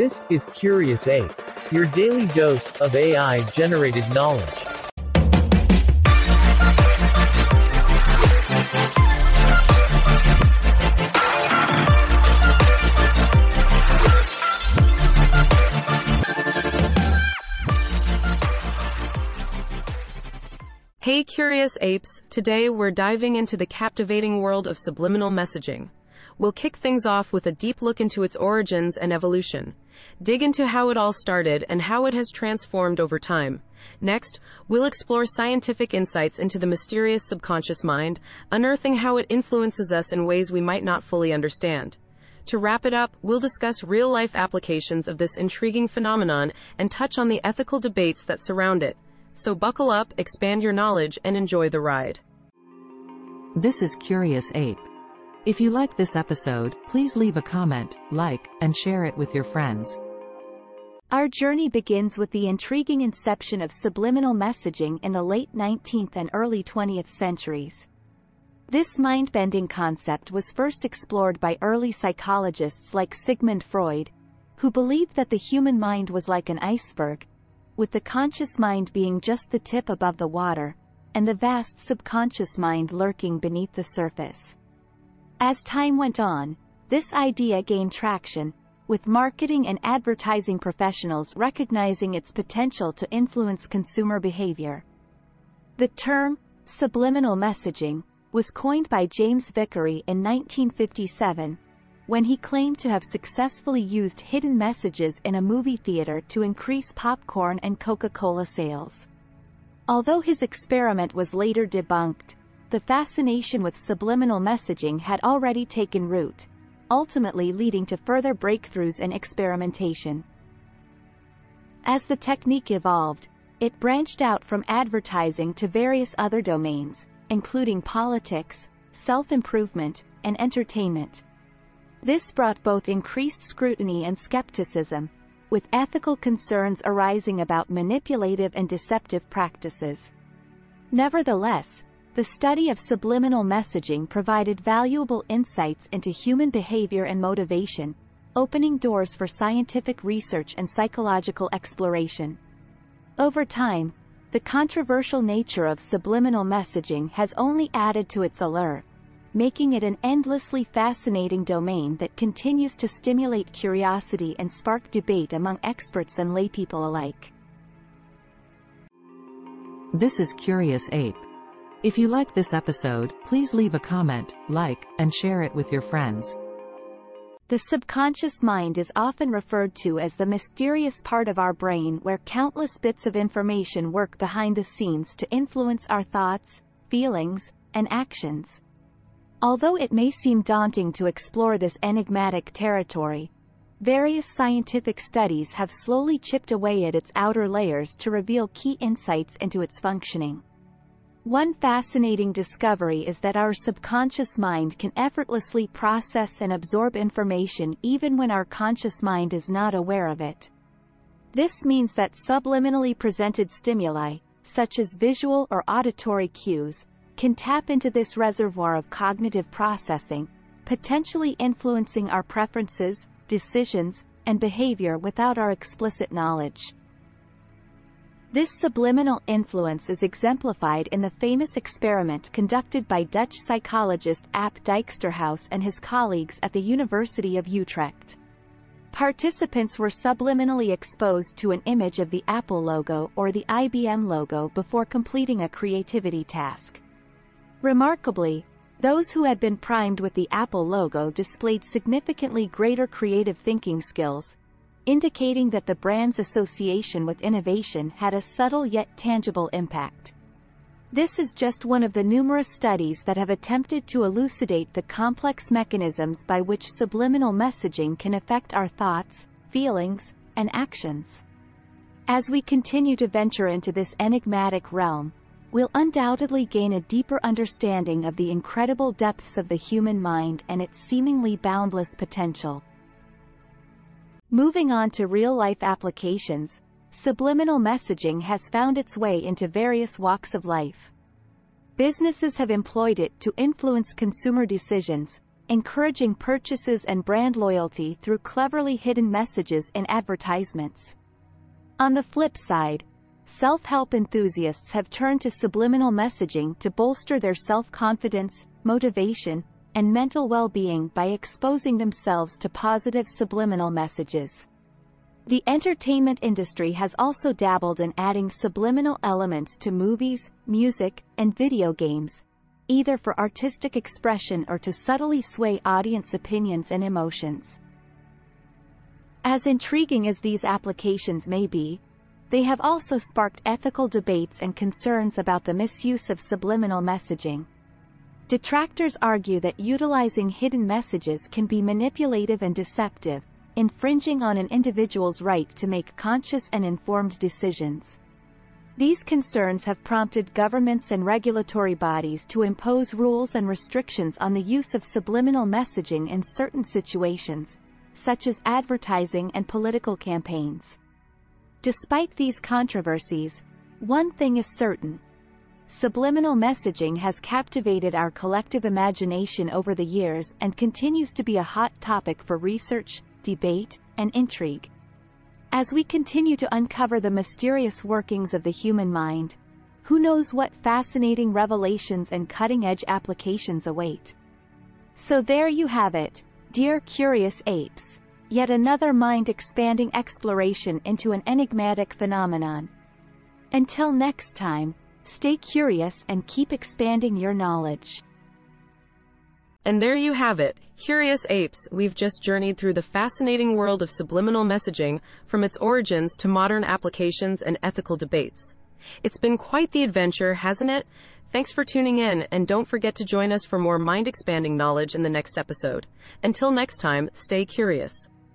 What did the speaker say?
This is Curious Ape, your daily dose of AI generated knowledge. Hey curious apes, today we're diving into the captivating world of subliminal messaging. We'll kick things off with a deep look into its origins and evolution. Dig into how it all started and how it has transformed over time. Next, we'll explore scientific insights into the mysterious subconscious mind, unearthing how it influences us in ways we might not fully understand. To wrap it up, we'll discuss real life applications of this intriguing phenomenon and touch on the ethical debates that surround it. So buckle up, expand your knowledge, and enjoy the ride. This is Curious Ape. If you like this episode, please leave a comment, like, and share it with your friends. Our journey begins with the intriguing inception of subliminal messaging in the late 19th and early 20th centuries. This mind-bending concept was first explored by early psychologists like Sigmund Freud, who believed that the human mind was like an iceberg, with the conscious mind being just the tip above the water, and the vast subconscious mind lurking beneath the surface. As time went on, this idea gained traction, with marketing and advertising professionals recognizing its potential to influence consumer behavior. The term, subliminal messaging, was coined by James Vicary in 1957, when he claimed to have successfully used hidden messages in a movie theater to increase popcorn and Coca-Cola sales. Although his experiment was later debunked, the fascination with subliminal messaging had already taken root, ultimately leading to further breakthroughs and experimentation. As the technique evolved, it branched out from advertising to various other domains, including politics, self-improvement, and entertainment. This brought both increased scrutiny and skepticism, with ethical concerns arising about manipulative and deceptive practices. Nevertheless, the study of subliminal messaging provided valuable insights into human behavior and motivation, opening doors for scientific research and psychological exploration. Over time, the controversial nature of subliminal messaging has only added to its allure, making it an endlessly fascinating domain that continues to stimulate curiosity and spark debate among experts and laypeople alike. This is Curious Ape. If you like this episode, please leave a comment, like, and share it with your friends. The subconscious mind is often referred to as the mysterious part of our brain where countless bits of information work behind the scenes to influence our thoughts, feelings, and actions. Although it may seem daunting to explore this enigmatic territory, various scientific studies have slowly chipped away at its outer layers to reveal key insights into its functioning. One fascinating discovery is that our subconscious mind can effortlessly process and absorb information even when our conscious mind is not aware of it. This means that subliminally presented stimuli, such as visual or auditory cues, can tap into this reservoir of cognitive processing, potentially influencing our preferences, decisions, and behavior without our explicit knowledge. This subliminal influence is exemplified in the famous experiment conducted by Dutch psychologist Aap Dijksterhuis and his colleagues at the University of Utrecht. Participants were subliminally exposed to an image of the Apple logo or the IBM logo before completing a creativity task. Remarkably, those who had been primed with the Apple logo displayed significantly greater creative thinking skills, indicating that the brand's association with innovation had a subtle yet tangible impact. This is just one of the numerous studies that have attempted to elucidate the complex mechanisms by which subliminal messaging can affect our thoughts, feelings, and actions. As we continue to venture into this enigmatic realm, we'll undoubtedly gain a deeper understanding of the incredible depths of the human mind and its seemingly boundless potential. Moving on to real-life applications, subliminal messaging has found its way into various walks of life. Businesses have employed it to influence consumer decisions, encouraging purchases and brand loyalty through cleverly hidden messages in advertisements. On the flip side, self-help enthusiasts have turned to subliminal messaging to bolster their self-confidence, motivation, and mental well-being by exposing themselves to positive subliminal messages. The entertainment industry has also dabbled in adding subliminal elements to movies, music, and video games, either for artistic expression or to subtly sway audience opinions and emotions. As intriguing as these applications may be, they have also sparked ethical debates and concerns about the misuse of subliminal messaging. Detractors argue that utilizing hidden messages can be manipulative and deceptive, infringing on an individual's right to make conscious and informed decisions. These concerns have prompted governments and regulatory bodies to impose rules and restrictions on the use of subliminal messaging in certain situations, such as advertising and political campaigns. Despite these controversies, one thing is certain. Subliminal messaging has captivated our collective imagination over the years and continues to be a hot topic for research, debate, and intrigue. As we continue to uncover the mysterious workings of the human mind, who knows what fascinating revelations and cutting-edge applications await. So there you have it, dear curious apes yet another mind-expanding exploration into an enigmatic phenomenon. Until next time, stay curious and keep expanding your knowledge. And there you have it. Curious apes, we've just journeyed through the fascinating world of subliminal messaging, from its origins to modern applications and ethical debates. It's been quite the adventure, hasn't it? Thanks for tuning in, and don't forget to join us for more mind expanding knowledge in the next episode. Until next time, stay curious.